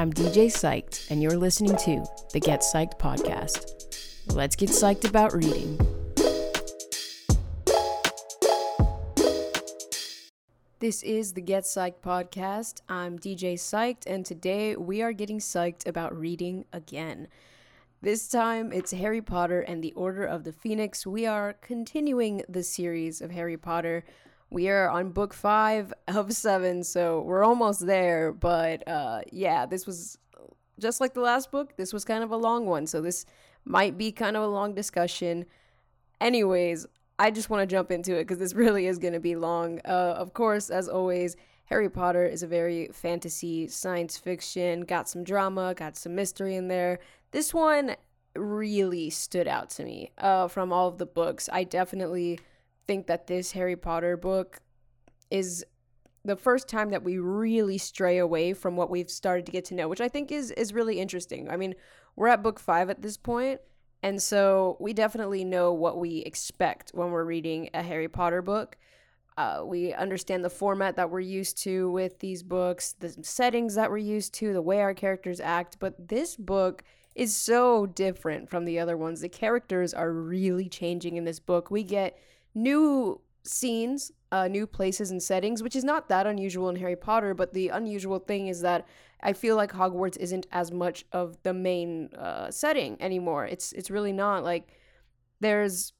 I'm DJ Psyched, and you're listening to the Get Psyched podcast. Let's get psyched about reading. This is the Get Psyched podcast. I'm DJ Psyched, and today we are getting psyched about reading again. This time it's Harry Potter and the Order of the Phoenix. We are continuing the series of Harry Potter. We are on book five of seven, so we're almost there. But uh, yeah, this was just like the last book. This was kind of a long one, so this might be kind of a long discussion. Anyways, I just want to jump into it because this really is going to be long. Uh, of course, as always, Harry Potter is a very fantasy science fiction, got some drama, got some mystery in there. This one really stood out to me uh, from all of the books. I definitely think that this Harry Potter book is the first time that we really stray away from what we've started to get to know, which I think is is really interesting. I mean, we're at book 5 at this point, and so we definitely know what we expect when we're reading a Harry Potter book. Uh, we understand the format that we're used to with these books, the settings that we're used to, the way our characters act. But this book is so different from the other ones. The characters are really changing in this book. We get new scenes, uh, new places and settings, which is not that unusual in Harry Potter. But the unusual thing is that I feel like Hogwarts isn't as much of the main uh, setting anymore. It's it's really not like there's.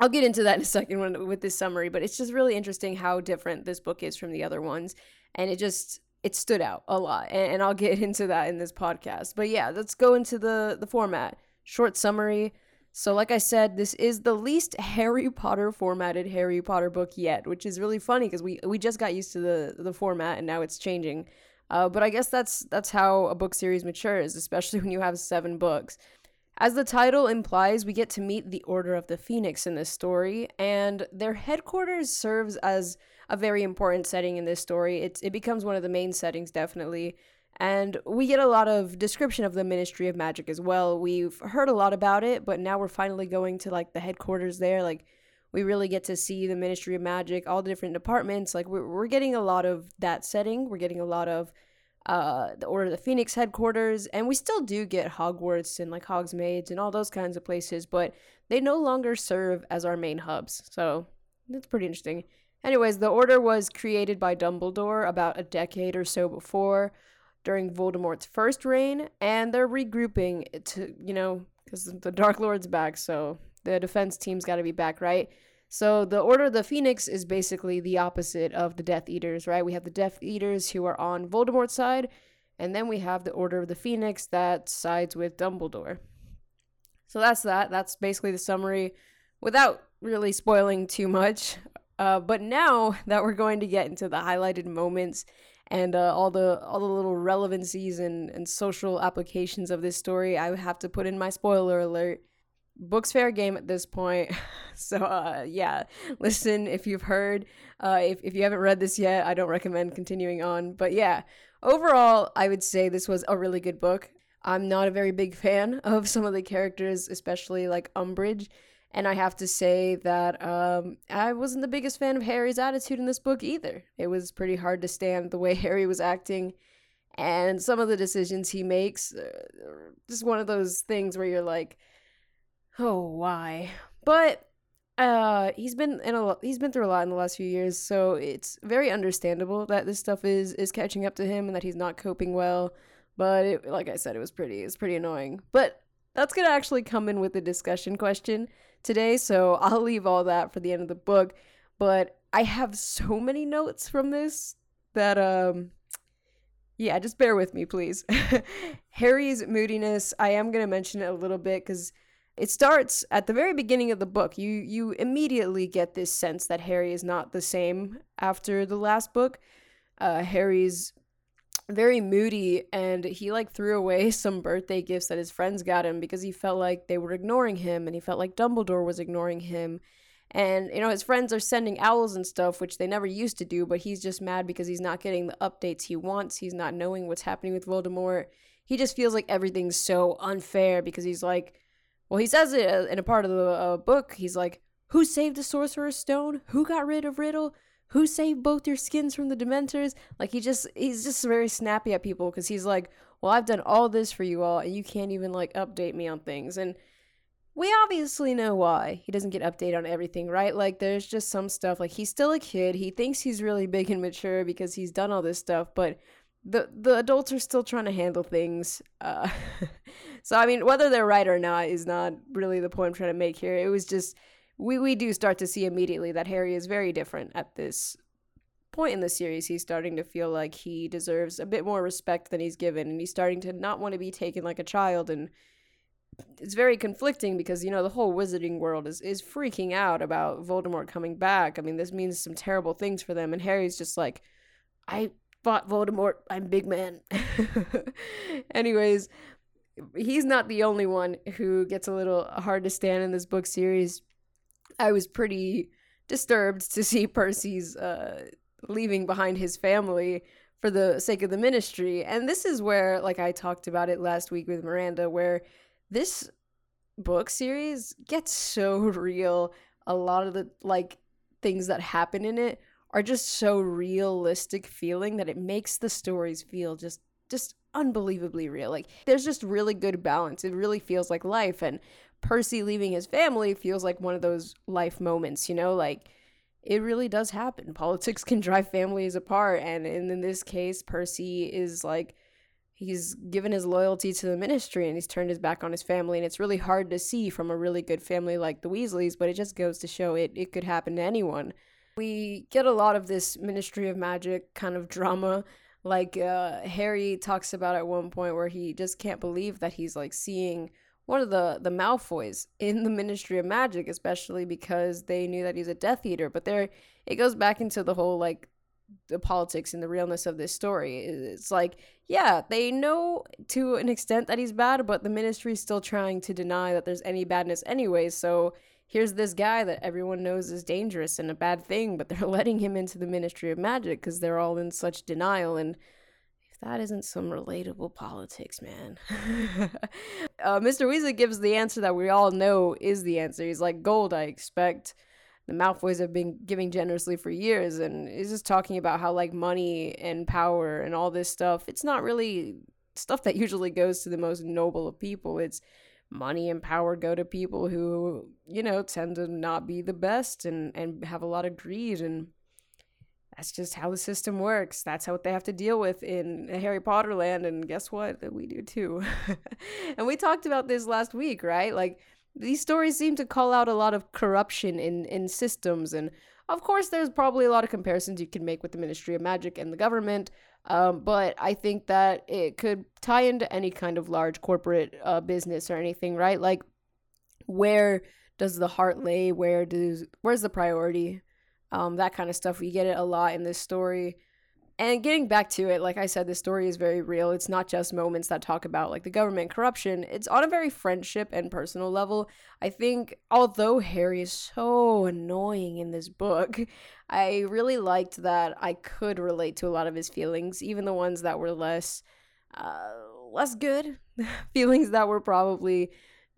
I'll get into that in a second when, with this summary, but it's just really interesting how different this book is from the other ones, and it just it stood out a lot, and, and I'll get into that in this podcast. But yeah, let's go into the the format. Short summary. So, like I said, this is the least Harry Potter formatted Harry Potter book yet, which is really funny because we we just got used to the the format and now it's changing. Uh, but I guess that's that's how a book series matures, especially when you have seven books. As the title implies, we get to meet the Order of the Phoenix in this story, and their headquarters serves as a very important setting in this story. It it becomes one of the main settings, definitely. And we get a lot of description of the Ministry of Magic as well. We've heard a lot about it, but now we're finally going to like the headquarters there. Like, we really get to see the Ministry of Magic, all the different departments. Like, we're, we're getting a lot of that setting. We're getting a lot of uh, the Order of the Phoenix headquarters, and we still do get Hogwarts and like Hogsmeade and all those kinds of places, but they no longer serve as our main hubs. So that's pretty interesting. Anyways, the Order was created by Dumbledore about a decade or so before during Voldemort's first reign, and they're regrouping to, you know, because the Dark Lord's back, so the defense team's got to be back, right? So the Order of the Phoenix is basically the opposite of the Death Eaters, right? We have the Death Eaters who are on Voldemort's side, and then we have the Order of the Phoenix that sides with Dumbledore. So that's that. That's basically the summary without really spoiling too much. Uh, but now that we're going to get into the highlighted moments and uh, all the all the little relevancies and, and social applications of this story, I have to put in my spoiler alert. Book's fair game at this point. So uh, yeah, listen if you've heard. Uh, if if you haven't read this yet, I don't recommend continuing on. But yeah, overall, I would say this was a really good book. I'm not a very big fan of some of the characters, especially like Umbridge. And I have to say that um, I wasn't the biggest fan of Harry's attitude in this book either. It was pretty hard to stand the way Harry was acting, and some of the decisions he makes. Uh, just one of those things where you're like, "Oh, why?" But uh, he's been in a he's been through a lot in the last few years, so it's very understandable that this stuff is is catching up to him and that he's not coping well. But it, like I said, it was pretty it's pretty annoying. But that's gonna actually come in with the discussion question today, so I'll leave all that for the end of the book. But I have so many notes from this that um yeah, just bear with me, please. Harry's moodiness, I am going to mention it a little bit cuz it starts at the very beginning of the book. You you immediately get this sense that Harry is not the same after the last book. Uh, Harry's very moody and he like threw away some birthday gifts that his friends got him because he felt like they were ignoring him and he felt like Dumbledore was ignoring him. And you know, his friends are sending owls and stuff, which they never used to do, but he's just mad because he's not getting the updates he wants. He's not knowing what's happening with Voldemort. He just feels like everything's so unfair because he's like, well, he says it uh, in a part of the uh, book. He's like, who saved the Sorcerer's Stone? Who got rid of Riddle? Who saved both your skins from the dementors like he just he's just very snappy at people because he's like well, I've done all this for you all, and you can't even like update me on things. And we obviously know why he doesn't get updated on everything, right? Like, there's just some stuff, like, he's still a kid. He thinks he's really big and mature because he's done all this stuff, but the the adults are still trying to handle things. Uh, so I mean, whether they're right or not is not really the point I'm trying to make here. It was just we we do start to see immediately that Harry is very different at this point in the series. He's starting to feel like he deserves a bit more respect than he's given, and he's starting to not want to be taken like a child and it's very conflicting because you know the whole wizarding world is is freaking out about Voldemort coming back. I mean, this means some terrible things for them and Harry's just like I fought Voldemort. I'm big man. Anyways, he's not the only one who gets a little hard to stand in this book series. I was pretty disturbed to see Percy's uh, leaving behind his family for the sake of the ministry. And this is where, like I talked about it last week with Miranda, where this book series gets so real. A lot of the like things that happen in it are just so realistic feeling that it makes the stories feel just just unbelievably real. Like there's just really good balance. It really feels like life and Percy leaving his family feels like one of those life moments, you know, like it really does happen. Politics can drive families apart and in this case Percy is like he's given his loyalty to the ministry and he's turned his back on his family and it's really hard to see from a really good family like the Weasleys, but it just goes to show it it could happen to anyone. We get a lot of this Ministry of Magic kind of drama. Like uh, Harry talks about at one point where he just can't believe that he's like seeing one of the the Malfoys in the Ministry of Magic, especially because they knew that he's a Death Eater. But there, it goes back into the whole like the politics and the realness of this story. It's like, yeah, they know to an extent that he's bad, but the ministry is still trying to deny that there's any badness anyway. So here's this guy that everyone knows is dangerous and a bad thing, but they're letting him into the Ministry of Magic because they're all in such denial. And that isn't some relatable politics, man. uh, Mr. Weasley gives the answer that we all know is the answer. He's like, Gold, I expect. The Malfoys have been giving generously for years, and he's just talking about how, like, money and power and all this stuff, it's not really stuff that usually goes to the most noble of people. It's money and power go to people who, you know, tend to not be the best and, and have a lot of greed. And that's just how the system works. That's how they have to deal with in Harry Potter land. And guess what? We do too. and we talked about this last week, right? Like, these stories seem to call out a lot of corruption in, in systems. And of course, there's probably a lot of comparisons you can make with the Ministry of Magic and the government. Um, but I think that it could tie into any kind of large corporate uh, business or anything, right? Like, where does the heart lay? Where does where's the priority? Um, that kind of stuff. We get it a lot in this story. And getting back to it, like I said, the story is very real. It's not just moments that talk about like the government corruption. It's on a very friendship and personal level. I think although Harry is so annoying in this book, I really liked that I could relate to a lot of his feelings, even the ones that were less uh, less good, feelings that were probably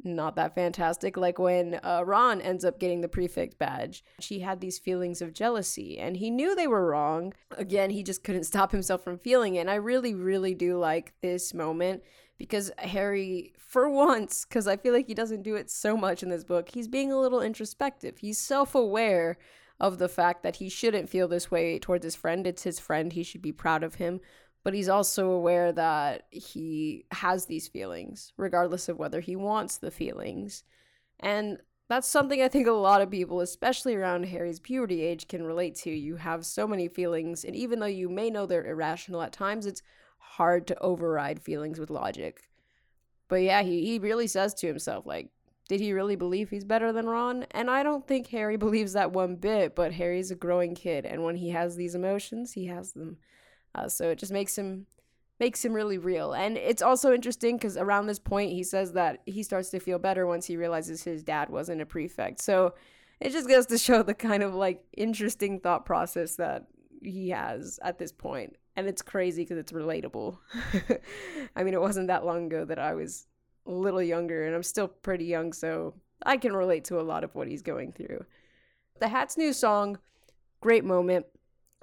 not that fantastic. Like when uh, Ron ends up getting the prefect badge, she had these feelings of jealousy, and he knew they were wrong. Again, he just couldn't stop himself from feeling it. And I really, really do like this moment because Harry, for once, because I feel like he doesn't do it so much in this book, he's being a little introspective. He's self aware of the fact that he shouldn't feel this way towards his friend. It's his friend, he should be proud of him but he's also aware that he has these feelings, regardless of whether he wants the feelings. And that's something I think a lot of people, especially around Harry's puberty age, can relate to. You have so many feelings, and even though you may know they're irrational at times, it's hard to override feelings with logic. But yeah, he, he really says to himself, like, did he really believe he's better than Ron? And I don't think Harry believes that one bit, but Harry's a growing kid, and when he has these emotions, he has them. Uh, so it just makes him makes him really real. And it's also interesting because around this point, he says that he starts to feel better once he realizes his dad wasn't a prefect. So it just goes to show the kind of like interesting thought process that he has at this point. And it's crazy because it's relatable. I mean, it wasn't that long ago that I was a little younger, and I'm still pretty young, so I can relate to a lot of what he's going through. The Hat's new song, great moment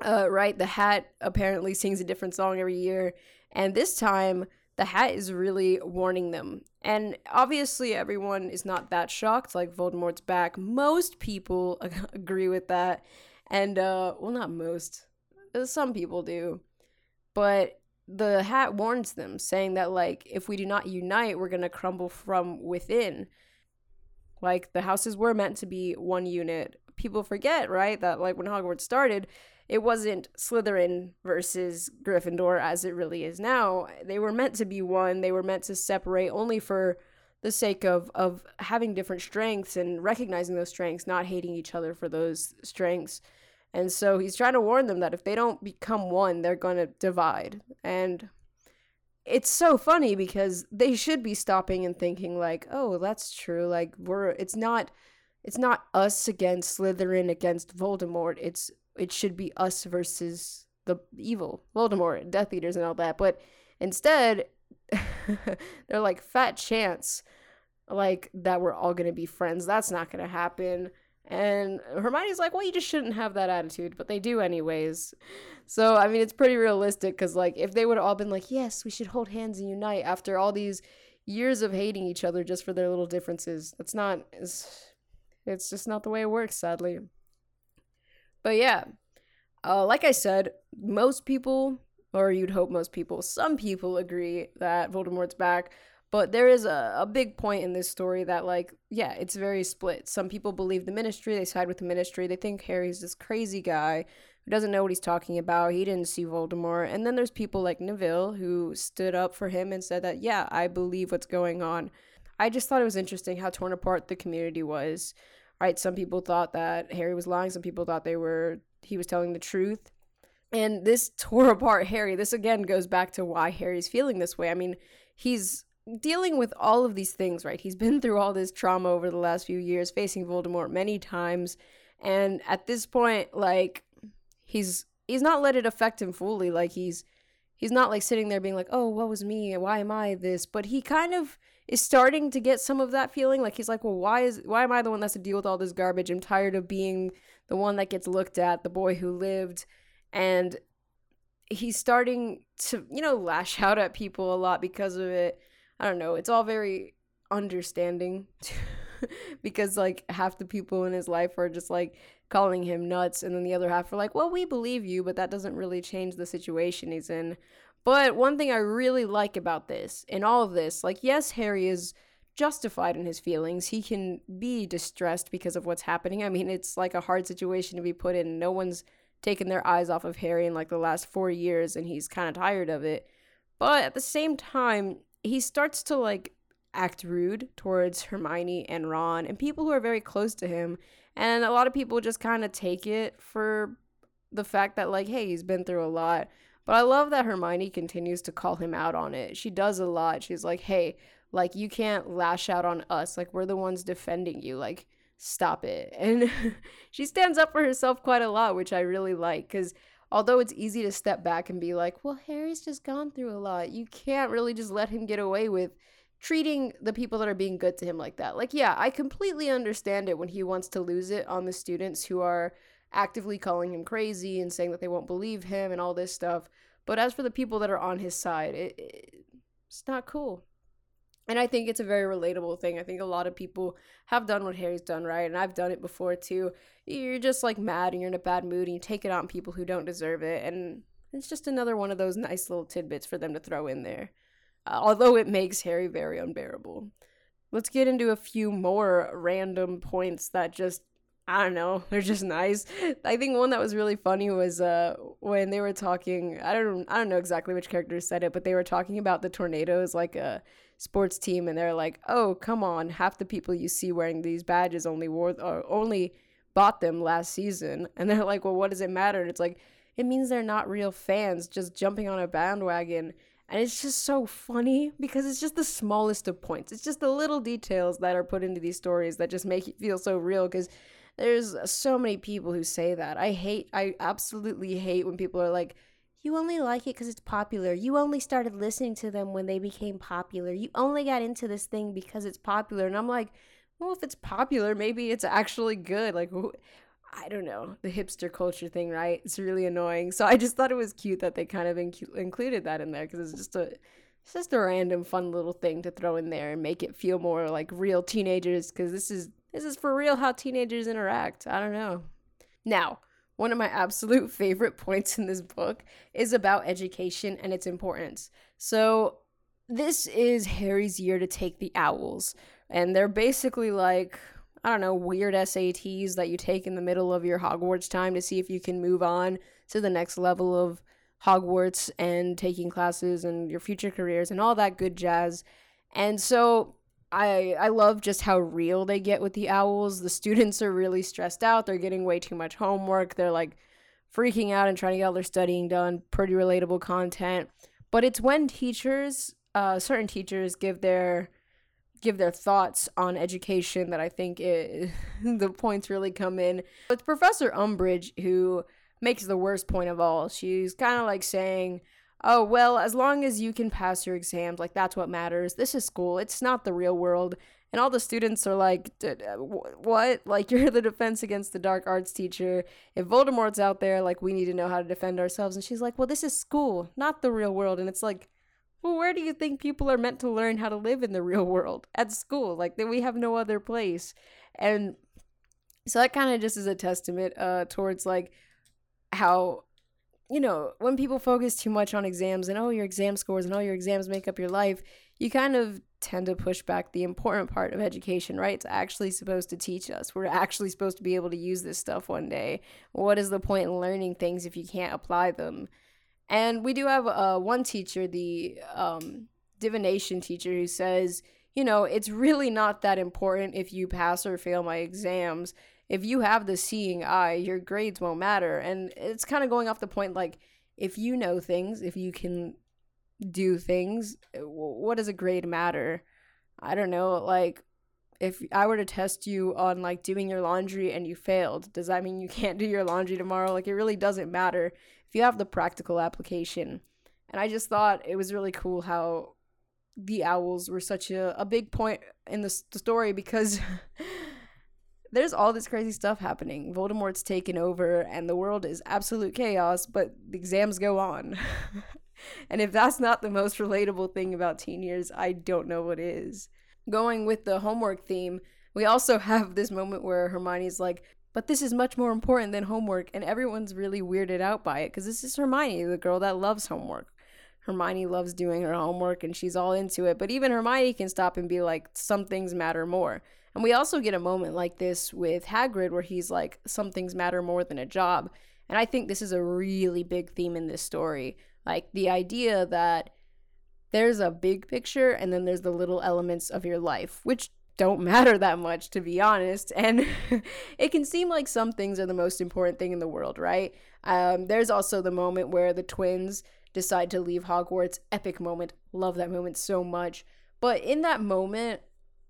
uh, right? The Hat apparently sings a different song every year, and this time the hat is really warning them. And obviously, everyone is not that shocked. Like, Voldemort's back. Most people agree with that. And, uh, well, not most. Uh, some people do. But the hat warns them, saying that, like, if we do not unite, we're to crumble from within. Like, the houses were meant to be one unit. People forget, right? That, like, when Hogwarts started, it wasn't Slytherin versus Gryffindor as it really is now. They were meant to be one. They were meant to separate only for the sake of of having different strengths and recognizing those strengths, not hating each other for those strengths. And so he's trying to warn them that if they don't become one, they're going to divide. And it's so funny because they should be stopping and thinking like, "Oh, that's true. Like we're it's not it's not us against Slytherin against Voldemort. It's it should be us versus the evil, Voldemort, Death Eaters, and all that. But instead, they're like fat chance, like that we're all gonna be friends. That's not gonna happen. And Hermione's like, well, you just shouldn't have that attitude, but they do anyways. So I mean, it's pretty realistic because like if they would have all been like, yes, we should hold hands and unite after all these years of hating each other just for their little differences, that's not. It's, it's just not the way it works, sadly. But yeah, uh, like I said, most people, or you'd hope most people, some people agree that Voldemort's back. But there is a, a big point in this story that, like, yeah, it's very split. Some people believe the ministry, they side with the ministry. They think Harry's this crazy guy who doesn't know what he's talking about. He didn't see Voldemort. And then there's people like Neville who stood up for him and said that, yeah, I believe what's going on. I just thought it was interesting how torn apart the community was right? Some people thought that Harry was lying. Some people thought they were he was telling the truth. And this tore apart Harry. This again goes back to why Harry's feeling this way. I mean, he's dealing with all of these things, right? He's been through all this trauma over the last few years, facing Voldemort many times, and at this point like he's he's not let it affect him fully. Like he's he's not like sitting there being like, "Oh, what was me? Why am I this?" But he kind of is starting to get some of that feeling. Like he's like, well, why is why am I the one that's to deal with all this garbage? I'm tired of being the one that gets looked at, the boy who lived, and he's starting to you know lash out at people a lot because of it. I don't know. It's all very understanding because like half the people in his life are just like calling him nuts and then the other half are like well we believe you but that doesn't really change the situation he's in but one thing I really like about this, in all of this, like, yes, Harry is justified in his feelings. He can be distressed because of what's happening. I mean, it's like a hard situation to be put in. No one's taken their eyes off of Harry in like the last four years, and he's kind of tired of it. But at the same time, he starts to like act rude towards Hermione and Ron and people who are very close to him. And a lot of people just kind of take it for the fact that, like, hey, he's been through a lot. But I love that Hermione continues to call him out on it. She does a lot. She's like, hey, like, you can't lash out on us. Like, we're the ones defending you. Like, stop it. And she stands up for herself quite a lot, which I really like. Because although it's easy to step back and be like, well, Harry's just gone through a lot, you can't really just let him get away with treating the people that are being good to him like that. Like, yeah, I completely understand it when he wants to lose it on the students who are actively calling him crazy and saying that they won't believe him and all this stuff. But as for the people that are on his side, it, it, it's not cool. And I think it's a very relatable thing. I think a lot of people have done what Harry's done, right? And I've done it before too. You're just like mad and you're in a bad mood and you take it on people who don't deserve it. And it's just another one of those nice little tidbits for them to throw in there. Uh, although it makes Harry very unbearable. Let's get into a few more random points that just I don't know. They're just nice. I think one that was really funny was uh when they were talking. I don't I don't know exactly which character said it, but they were talking about the tornadoes like a sports team, and they're like, "Oh, come on! Half the people you see wearing these badges only wore or only bought them last season." And they're like, "Well, what does it matter?" And it's like it means they're not real fans just jumping on a bandwagon. And it's just so funny because it's just the smallest of points. It's just the little details that are put into these stories that just make it feel so real because there's so many people who say that. I hate, I absolutely hate when people are like, you only like it because it's popular. You only started listening to them when they became popular. You only got into this thing because it's popular. And I'm like, well, if it's popular, maybe it's actually good. Like, I don't know, the hipster culture thing, right? It's really annoying. So I just thought it was cute that they kind of inc- included that in there because it's just a it's just a random fun little thing to throw in there and make it feel more like real teenagers because this is this is for real how teenagers interact. I don't know. Now, one of my absolute favorite points in this book is about education and its importance. So, this is Harry's year to take the owls, and they're basically like I don't know, weird SATs that you take in the middle of your Hogwarts time to see if you can move on to the next level of Hogwarts and taking classes and your future careers and all that good jazz. And so I I love just how real they get with the owls. The students are really stressed out. They're getting way too much homework. They're like freaking out and trying to get all their studying done. Pretty relatable content. But it's when teachers, uh, certain teachers give their give their thoughts on education that I think it, the points really come in. It's Professor Umbridge who makes the worst point of all. She's kind of like saying, "Oh, well, as long as you can pass your exams, like that's what matters. This is school. It's not the real world." And all the students are like, "What? Like you're the defense against the dark arts teacher. If Voldemort's out there, like we need to know how to defend ourselves." And she's like, "Well, this is school, not the real world." And it's like, well, where do you think people are meant to learn how to live in the real world? At school. Like, we have no other place. And so that kind of just is a testament uh, towards, like, how, you know, when people focus too much on exams and, oh, your exam scores and, oh, your exams make up your life, you kind of tend to push back the important part of education, right? It's actually supposed to teach us. We're actually supposed to be able to use this stuff one day. What is the point in learning things if you can't apply them? And we do have uh, one teacher, the um, divination teacher, who says, you know, it's really not that important if you pass or fail my exams. If you have the seeing eye, your grades won't matter. And it's kind of going off the point like, if you know things, if you can do things, what does a grade matter? I don't know. Like, if I were to test you on like doing your laundry and you failed, does that mean you can't do your laundry tomorrow? Like, it really doesn't matter if you have the practical application. And I just thought it was really cool how the owls were such a, a big point in the, the story because there's all this crazy stuff happening. Voldemort's taken over and the world is absolute chaos, but the exams go on. and if that's not the most relatable thing about teen years, I don't know what is. Going with the homework theme, we also have this moment where Hermione's like, but this is much more important than homework, and everyone's really weirded out by it because this is Hermione, the girl that loves homework. Hermione loves doing her homework and she's all into it, but even Hermione can stop and be like, some things matter more. And we also get a moment like this with Hagrid where he's like, some things matter more than a job. And I think this is a really big theme in this story. Like the idea that there's a big picture and then there's the little elements of your life, which don't matter that much, to be honest. And it can seem like some things are the most important thing in the world, right? Um, there's also the moment where the twins decide to leave Hogwarts. Epic moment. Love that moment so much. But in that moment,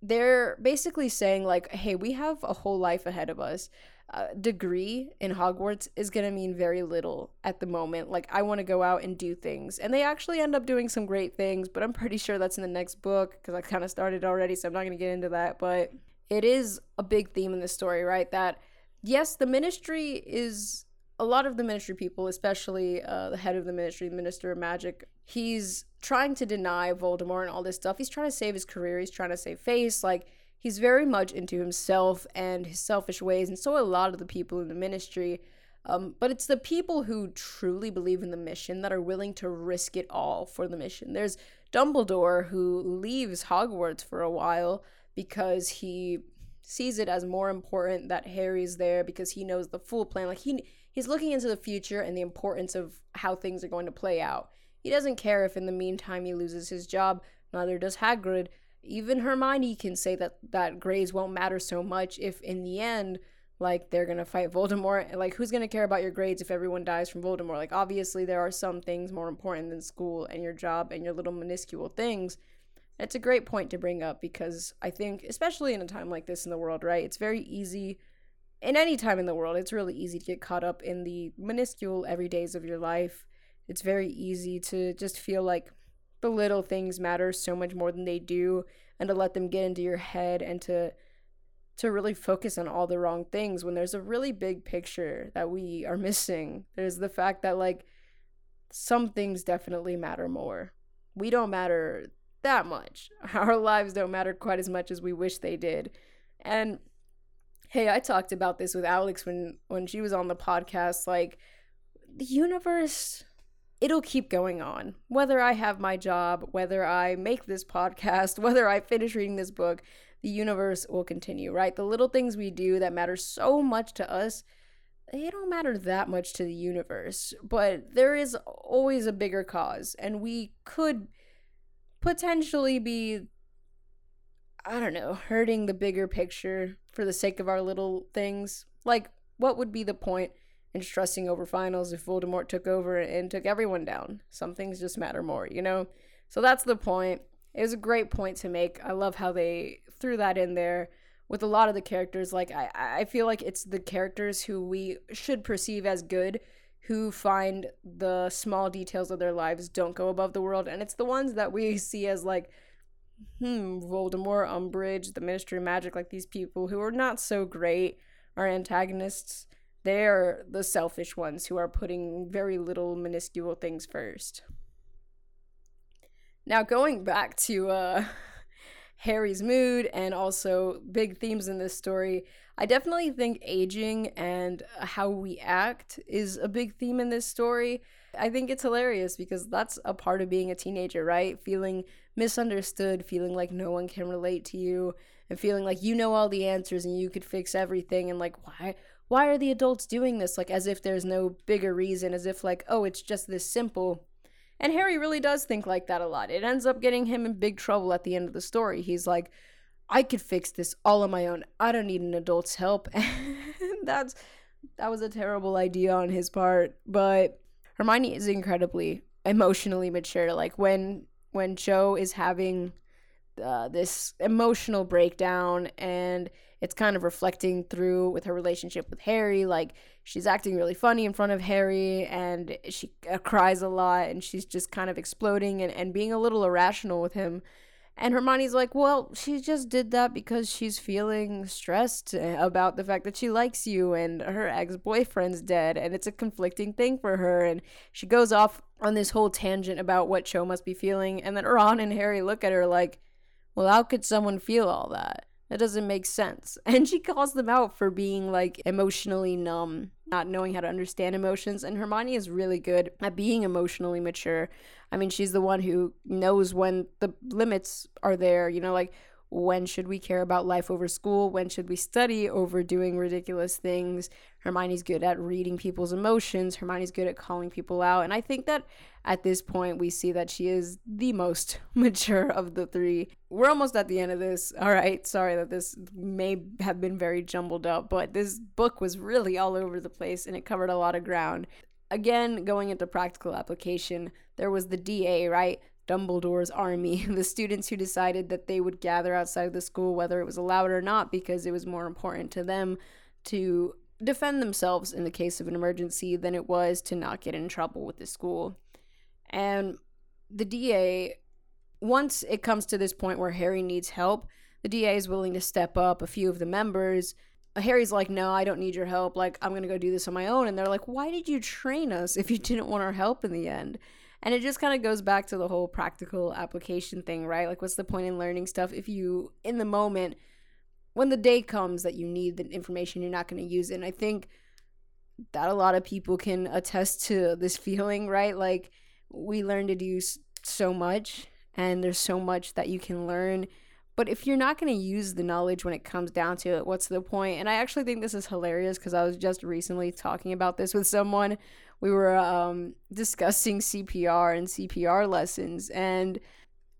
they're basically saying, like, hey, we have a whole life ahead of us uh, degree in Hogwarts is going to mean very little at the moment. Like, I want to go out and do things. And they actually end up doing some great things, but I'm pretty sure that's in the next book because I kind of started already, so I'm not going to get into that. But it is a big theme in the story, right? That, yes, the ministry is a lot of the ministry people, especially uh, the head of the ministry, the Minister of Magic, he's trying to deny Voldemort and all this stuff. He's trying to save his career, he's trying to save face. Like, he's very much into himself and his selfish ways, and so a lot of the people in the ministry. Um, but it's the people who truly believe in the mission that are willing to risk it all for the mission. There's Dumbledore who leaves Hogwarts for a while because he sees it as more important that Harry's there because he knows the full plan. Like he he's looking into the future and the importance of how things are going to play out. He doesn't care if in the meantime he loses his job. Neither does Hagrid even Hermione can say that that grades won't matter so much if in the end like they're gonna fight Voldemort. Like who's gonna care about your grades if everyone dies from Voldemort? Like obviously there are some things more important than school and your job and your little minuscule things. It's a great point to bring up because I think, especially in a time like this in the world, right? It's very easy in any time in the world, it's really easy to get caught up in the minuscule everydays of your life. It's very easy to just feel like the little things matter so much more than they do and to let them get into your head and to to really focus on all the wrong things when there's a really big picture that we are missing. There's the fact that like some things definitely matter more. we don't matter that much. Our lives don't matter quite as much as we wish they did. And hey, I talked about this with Alex when when she was on the podcast like the universe it'll keep going on. Whether I have my job, whether I make this podcast, whether I finish reading this book, the universe will continue, right? The little things we do that matter so much to us, they don't matter that much to the universe. But there is always a bigger cause, and we could potentially be I don't know, hurting the bigger picture for the sake of our little things. Like, what would be the point in stressing over finals if Voldemort took over and took everyone down? Some things just matter more, you know? So that's the point. It was a great point to make. I love how they threw that in there with a lot of the characters. Like, I, I feel like it's the characters who we should perceive as good who find the small details of their lives don't go above the world. And it's the ones that we see as, like, hmm, Voldemort, Umbridge, the Ministry of Magic, like these people who are not so great, are antagonists. They're the selfish ones who are putting very little minuscule things first. Now, going back to uh, Harry's mood and also big themes in this story, I definitely think aging and how we act is a big theme in this story. I think it's hilarious because that's a part of being a teenager, right? Feeling misunderstood, feeling like no one can relate to you, and feeling like you know all the answers and you could fix everything and like why why are the adults doing this like as if there's no bigger reason, as if like oh, it's just this simple. And Harry really does think like that a lot. It ends up getting him in big trouble at the end of the story. He's like I could fix this all on my own. I don't need an adult's help. And that's that was a terrible idea on his part, but Hermione is incredibly emotionally mature. Like when when Cho is having uh, this emotional breakdown and it's kind of reflecting through with her relationship with Harry. Like she's acting really funny in front of Harry and she uh, cries a lot and she's just kind of exploding and, and being a little irrational with him. And Hermione's like, well, she just did that because she's feeling stressed about the fact that she likes you and her ex boyfriend's dead. And it's a conflicting thing for her. And she goes off on this whole tangent about what Cho must be feeling. And then Ron and Harry look at her like, well, how could someone feel all that? That doesn't make sense. And she calls them out for being like emotionally numb, not knowing how to understand emotions. And Hermione is really good at being emotionally mature. I mean, she's the one who knows when the limits are there, you know, like when should we care about life over school? When should we study over doing ridiculous things? Hermione's good at reading people's emotions. Hermione's good at calling people out. And I think that at this point, we see that she is the most mature of the three. We're almost at the end of this. All right. Sorry that this may have been very jumbled up, but this book was really all over the place and it covered a lot of ground. Again, going into practical application, there was the DA, right? Dumbledore's army, the students who decided that they would gather outside of the school, whether it was allowed or not, because it was more important to them to defend themselves in the case of an emergency than it was to not get in trouble with the school. And the DA, once it comes to this point where Harry needs help, the DA is willing to step up. A few of the members, Harry's like, No, I don't need your help. Like, I'm going to go do this on my own. And they're like, Why did you train us if you didn't want our help in the end? And it just kind of goes back to the whole practical application thing, right? Like, what's the point in learning stuff if you, in the moment, when the day comes that you need the information, you're not going to use it? And I think that a lot of people can attest to this feeling, right? Like, we learn to do so much, and there's so much that you can learn. But if you're not going to use the knowledge when it comes down to it, what's the point? And I actually think this is hilarious because I was just recently talking about this with someone we were um, discussing CPR and CPR lessons. And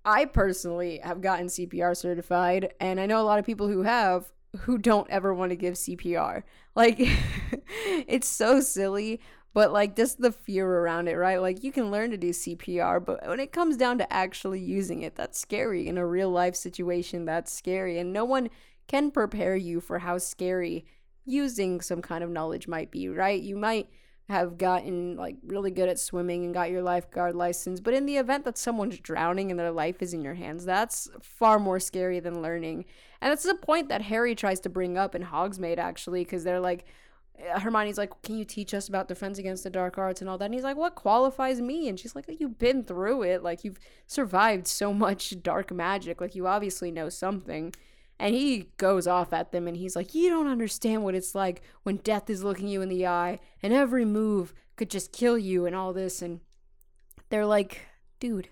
I personally have gotten CPR certified, and I know a lot of people who have who don't ever want to give CPR. Like, it's so silly, but like just the fear around it, right? Like, you can learn to do CPR, but when it comes down to actually using it, that's scary. In a real life situation, that's scary. And no one can prepare you for how scary using some kind of knowledge might be, right? You might have gotten like really good at swimming and got your lifeguard license. But in the event that someone's drowning and their life is in your hands, that's far more scary than learning. And that's the point that Harry tries to bring up in Hogsmeade actually, because they're like, uh, Hermione's like, "Can you teach us about defense against the dark arts and all that?" And he's like, "What qualifies me?" And she's like, "You've been through it. Like you've survived so much dark magic. Like you obviously know something." And he goes off at them and he's like, "You don't understand what it's like when death is looking you in the eye and every move could just kill you and all this." And they're like, "Dude,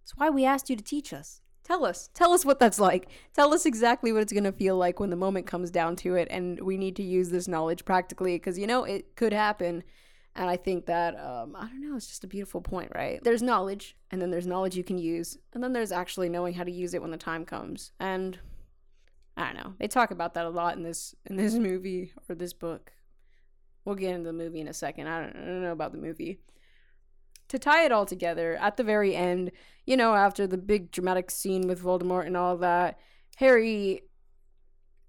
that's why we asked you to teach us." Tell us. Tell us what that's like. Tell us exactly what it's going to feel like when the moment comes down to it. And we need to use this knowledge practically because, you know, it could happen. And I think that, um, I don't know, it's just a beautiful point, right? There's knowledge, and then there's knowledge you can use, and then there's actually knowing how to use it when the time comes. And I don't know. They talk about that a lot in this in this movie or this book. We'll get into the movie in a second. I don't, I don't know about the movie to tie it all together, at the very end, you know, after the big dramatic scene with Voldemort and all that, Harry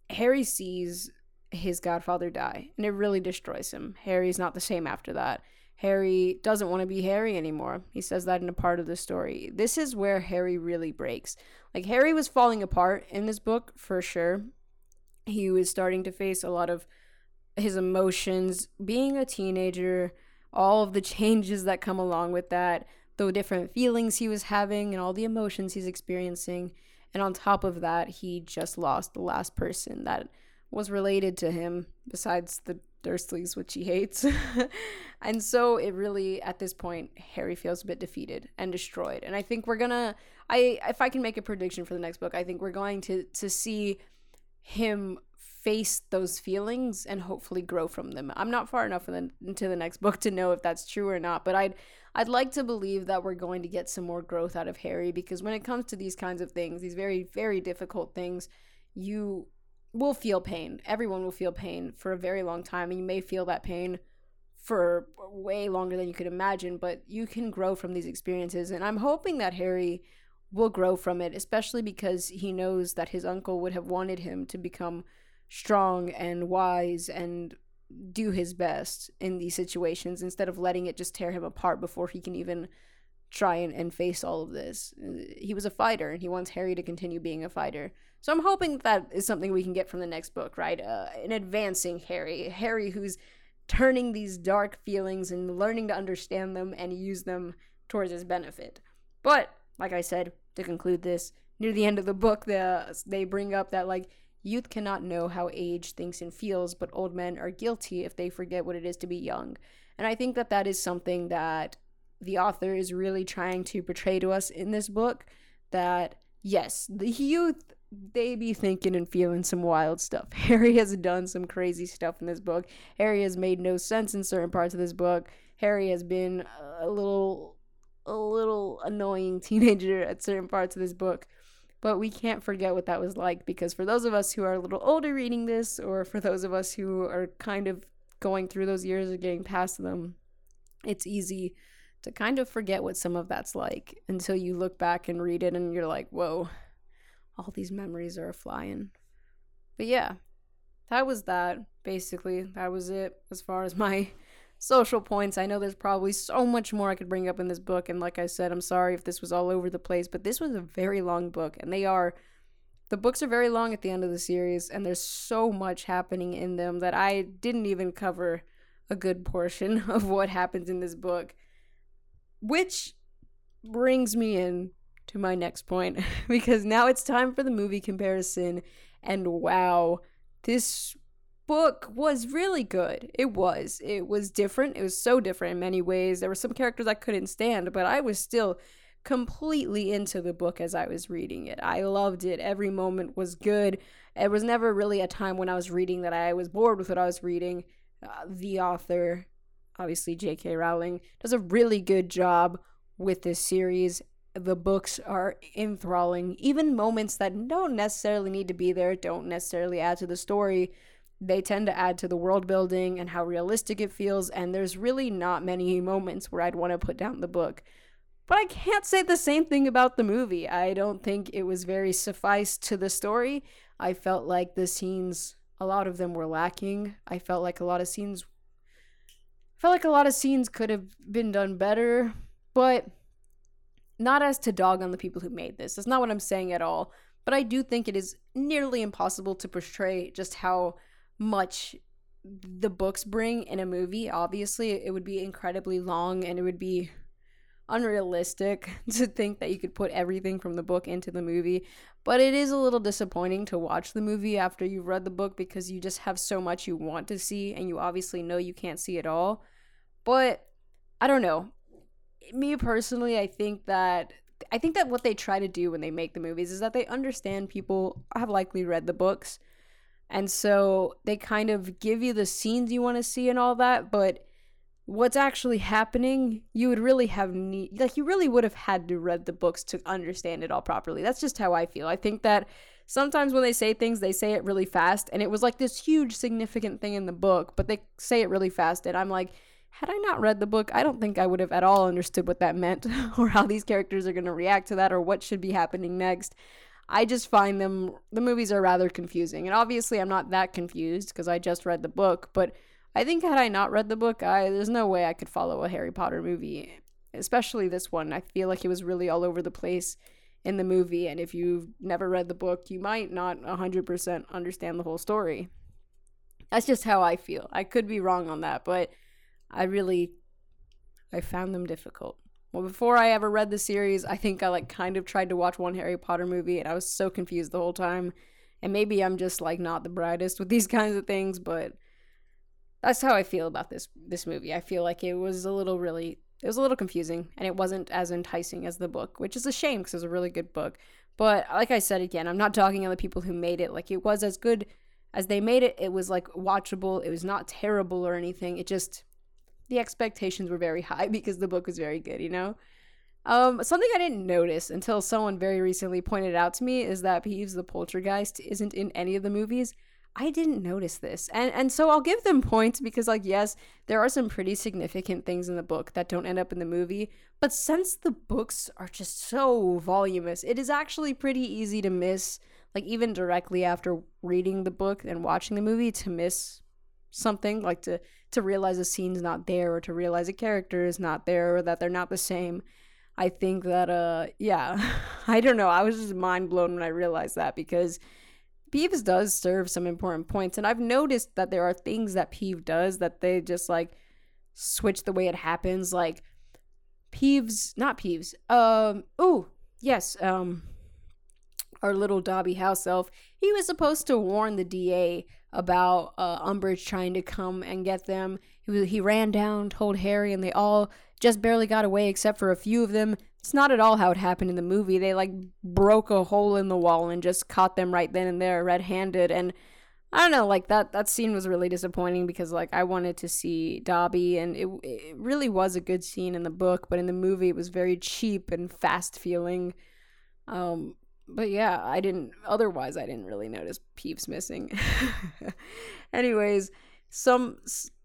Harry sees his godfather die, and it really destroys him. Harry's not the same after that. Harry doesn't want to be Harry anymore. He says that in a part of the story. This is where Harry really breaks. Like Harry was falling apart in this book for sure. He was starting to face a lot of his emotions being a teenager all of the changes that come along with that, the different feelings he was having, and all the emotions he's experiencing. And on top of that, he just lost the last person that was related to him, besides the Dursleys, which he hates. and so it really, at this point, Harry feels a bit defeated and destroyed. And I think we're gonna, I if I can make a prediction for the next book, I think we're going to to see him face those feelings and hopefully grow from them. I'm not far enough the, into the next book to know if that's true or not, but I'd I'd like to believe that we're going to get some more growth out of Harry because when it comes to these kinds of things, these very very difficult things, you will feel pain. Everyone will feel pain for a very long time and you may feel that pain for way longer than you could imagine, but you can grow from these experiences and I'm hoping that Harry will grow from it, especially because he knows that his uncle would have wanted him to become strong and wise and do his best in these situations instead of letting it just tear him apart before he can even try and, and face all of this. He was a fighter and he wants Harry to continue being a fighter. So I'm hoping that is something we can get from the next book, right? Uh, an advancing Harry. Harry who's turning these dark feelings and learning to understand them and use them towards his benefit. But, like I said, to conclude this, near the end of the book, the, they bring up that, like, Youth cannot know how age thinks and feels, but old men are guilty if they forget what it is to be young. And I think that that is something that the author is really trying to portray to us in this book that yes, the youth they be thinking and feeling some wild stuff. Harry has done some crazy stuff in this book. Harry has made no sense in certain parts of this book. Harry has been a little a little annoying teenager at certain parts of this book. But we can't forget what that was like because for those of us who are a little older reading this, or for those of us who are kind of going through those years or getting past them, it's easy to kind of forget what some of that's like until you look back and read it and you're like, whoa, all these memories are flying. But yeah, that was that. Basically, that was it as far as my social points. I know there's probably so much more I could bring up in this book. And like I said, I'm sorry if this was all over the place, but this was a very long book. And they are, the books are very long at the end of the series. And there's so much happening in them that I didn't even cover a good portion of what happens in this book. Which brings me in to my next point because now it's time for the movie comparison. And wow, this book was really good. It was. It was different. It was so different in many ways. There were some characters I couldn't stand, but I was still completely into the book as I was reading it. I loved it. Every moment was good. It was never really a time when I was reading that I was bored with what I was reading. Uh, the author, obviously J.K. Rowling, does a really good job with this series. The books are enthralling. Even moments that don't necessarily need to be there don't necessarily add to the story they tend to add to the world building and how realistic it feels, and there's really not many moments where I'd want to put down the book. But I can't say the same thing about the movie. I don't think it was very suffice to the story. I felt like the scenes, a lot of them were lacking. I felt like a lot of scenes felt like a lot of scenes could have been done better, but not as to dog on the people who made this. That's not what I'm saying at all. But I do think it is nearly impossible to portray just how much the books bring in a movie, obviously, it would be incredibly long and it would be unrealistic to think that you could put everything from the book into the movie. But it is a little disappointing to watch the movie after you've read the book because you just have so much you want to see and you obviously know you can't see it all. But I don't know. Me personally, I think that I think that what they try to do when they make the movies is that they understand people have likely read the books. And so they kind of give you the scenes you want to see and all that, but what's actually happening, you would really have need like you really would have had to read the books to understand it all properly. That's just how I feel. I think that sometimes when they say things, they say it really fast and it was like this huge significant thing in the book, but they say it really fast and I'm like had I not read the book, I don't think I would have at all understood what that meant or how these characters are going to react to that or what should be happening next. I just find them the movies are rather confusing. And obviously I'm not that confused because I just read the book, but I think had I not read the book, I there's no way I could follow a Harry Potter movie, especially this one. I feel like it was really all over the place in the movie, and if you've never read the book, you might not 100% understand the whole story. That's just how I feel. I could be wrong on that, but I really I found them difficult. Well, before I ever read the series, I think I like kind of tried to watch one Harry Potter movie and I was so confused the whole time. And maybe I'm just like not the brightest with these kinds of things, but that's how I feel about this this movie. I feel like it was a little really it was a little confusing and it wasn't as enticing as the book, which is a shame because it's a really good book. But like I said again, I'm not talking on the people who made it. Like it was as good as they made it. It was like watchable. It was not terrible or anything. It just the expectations were very high because the book was very good, you know? Um, something I didn't notice until someone very recently pointed out to me is that Peeves the Poltergeist isn't in any of the movies. I didn't notice this. And and so I'll give them points because like yes, there are some pretty significant things in the book that don't end up in the movie, but since the books are just so voluminous, it is actually pretty easy to miss like even directly after reading the book and watching the movie to miss something like to to realize a scene's not there or to realize a character is not there or that they're not the same. I think that uh yeah, I don't know. I was just mind blown when I realized that because Peeves does serve some important points, and I've noticed that there are things that Peeve does that they just like switch the way it happens. Like Peeves, not Peeves. Um, oh yes, um, our little Dobby house elf. He was supposed to warn the DA about uh, Umbridge trying to come and get them. He, was, he ran down, told Harry, and they all just barely got away except for a few of them. It's not at all how it happened in the movie. They like broke a hole in the wall and just caught them right then and there, red-handed. And I don't know, like that that scene was really disappointing because like I wanted to see Dobby, and it it really was a good scene in the book, but in the movie it was very cheap and fast feeling. Um, but yeah, I didn't. Otherwise, I didn't really notice Peeves missing. Anyways, some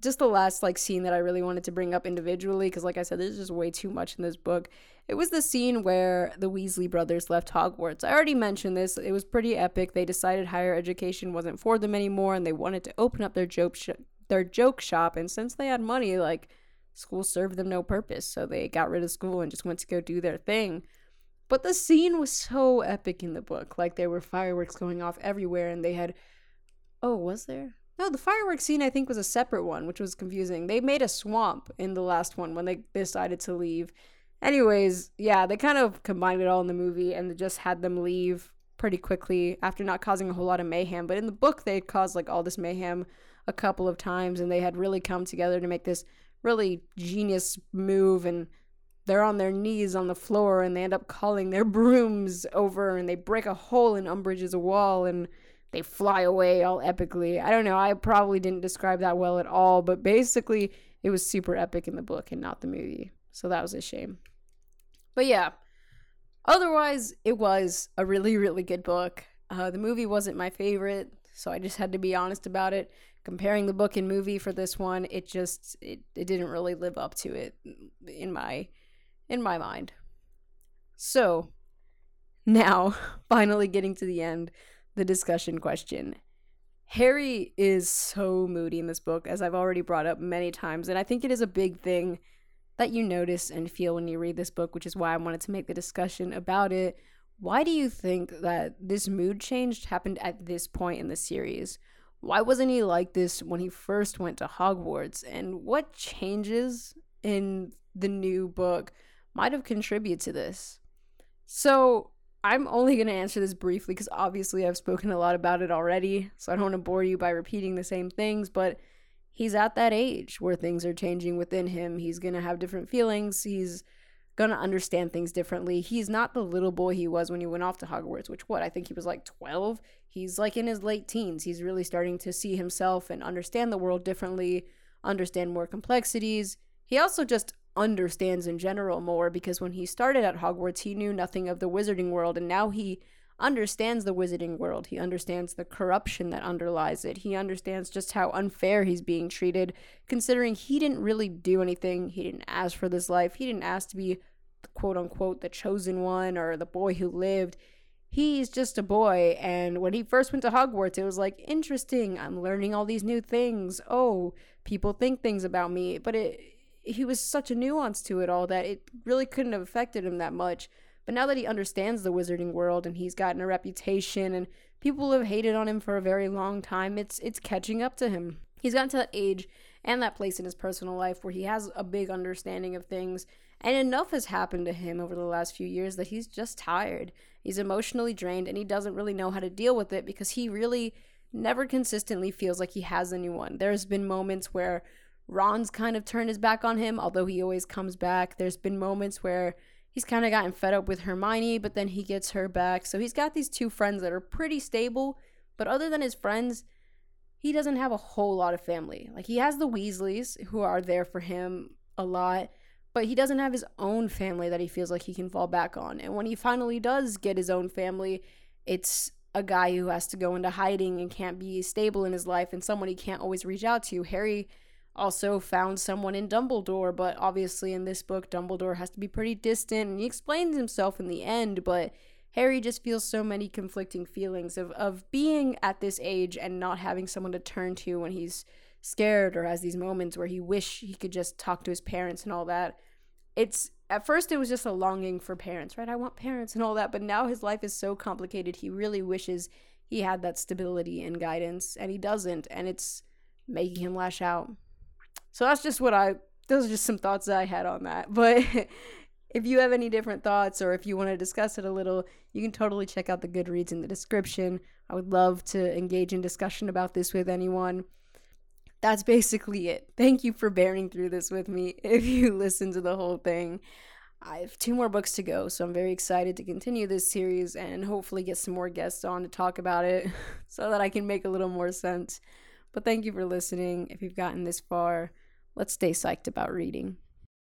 just the last like scene that I really wanted to bring up individually because like I said there's just way too much in this book. It was the scene where the Weasley brothers left Hogwarts. I already mentioned this. It was pretty epic. They decided higher education wasn't for them anymore and they wanted to open up their joke sh- their joke shop and since they had money like school served them no purpose. So they got rid of school and just went to go do their thing. But the scene was so epic in the book. Like there were fireworks going off everywhere and they had Oh, was there? No, the fireworks scene I think was a separate one, which was confusing. They made a swamp in the last one when they decided to leave. Anyways, yeah, they kind of combined it all in the movie and just had them leave pretty quickly after not causing a whole lot of mayhem. But in the book, they caused like all this mayhem a couple of times and they had really come together to make this really genius move and they're on their knees on the floor and they end up calling their brooms over and they break a hole in Umbridge's wall and they fly away all epically. I don't know. I probably didn't describe that well at all, but basically, it was super epic in the book and not the movie. So that was a shame. But yeah, otherwise, it was a really, really good book. Uh, the movie wasn't my favorite, so I just had to be honest about it. Comparing the book and movie for this one, it just it, it didn't really live up to it in my in my mind. So now, finally getting to the end the discussion question. Harry is so moody in this book, as I've already brought up many times, and I think it is a big thing that you notice and feel when you read this book, which is why I wanted to make the discussion about it. Why do you think that this mood change happened at this point in the series? why wasn't he like this when he first went to Hogwarts? And what changes in the new book might have contributed to this? So, I'm only going to answer this briefly because obviously I've spoken a lot about it already. So, I don't want to bore you by repeating the same things, but he's at that age where things are changing within him. He's going to have different feelings. He's going to understand things differently. He's not the little boy he was when he went off to Hogwarts, which what? I think he was like 12 he's like in his late teens. He's really starting to see himself and understand the world differently, understand more complexities. He also just understands in general more because when he started at Hogwarts, he knew nothing of the wizarding world, and now he understands the wizarding world. He understands the corruption that underlies it. He understands just how unfair he's being treated, considering he didn't really do anything. He didn't ask for this life. He didn't ask to be, quote unquote, the chosen one or the boy who lived he's just a boy. And when he first went to Hogwarts, it was like, interesting, I'm learning all these new things. Oh, people think things about me. But it, he was such a nuance to it all that it really couldn't have affected him that much. But now that he understands the wizarding world and he's gotten a reputation and people have hated on him for a very long time, it's it's catching up to him. He's gotten to that age and that place in his personal life where he has a big understanding of things and enough has happened to him over the last few years that he's just tired. He's emotionally drained and he doesn't really know how to deal with it because he really never consistently feels like he has anyone. There's been moments where Ron's kind of turned his back on him, although he always comes back. There's been moments where he's kind of gotten fed up with Hermione, but then he gets her back. So he's got these two friends that are pretty stable, but other than his friends, he doesn't have a whole lot of family. Like he has the Weasleys who are there for him a lot, but he doesn't have his own family that he feels like he can fall back on. And when he finally does get his own family, it's a guy who has to go into hiding and can't be stable in his life and someone he can't always reach out to. Harry also found someone in Dumbledore, but obviously in this book, Dumbledore has to be pretty distant and he explains himself in the end, but Harry just feels so many conflicting feelings of, of being at this age and not having someone to turn to when he's scared or has these moments where he wish he could just talk to his parents and all that. It's at first it was just a longing for parents, right? I want parents and all that, but now his life is so complicated. He really wishes he had that stability and guidance and he doesn't and it's making him lash out. So that's just what I those are just some thoughts that I had on that. But if you have any different thoughts or if you want to discuss it a little, you can totally check out the Goodreads in the description. I would love to engage in discussion about this with anyone that's basically it. Thank you for bearing through this with me if you listen to the whole thing. I have two more books to go, so I'm very excited to continue this series and hopefully get some more guests on to talk about it so that I can make a little more sense. But thank you for listening. If you've gotten this far, let's stay psyched about reading.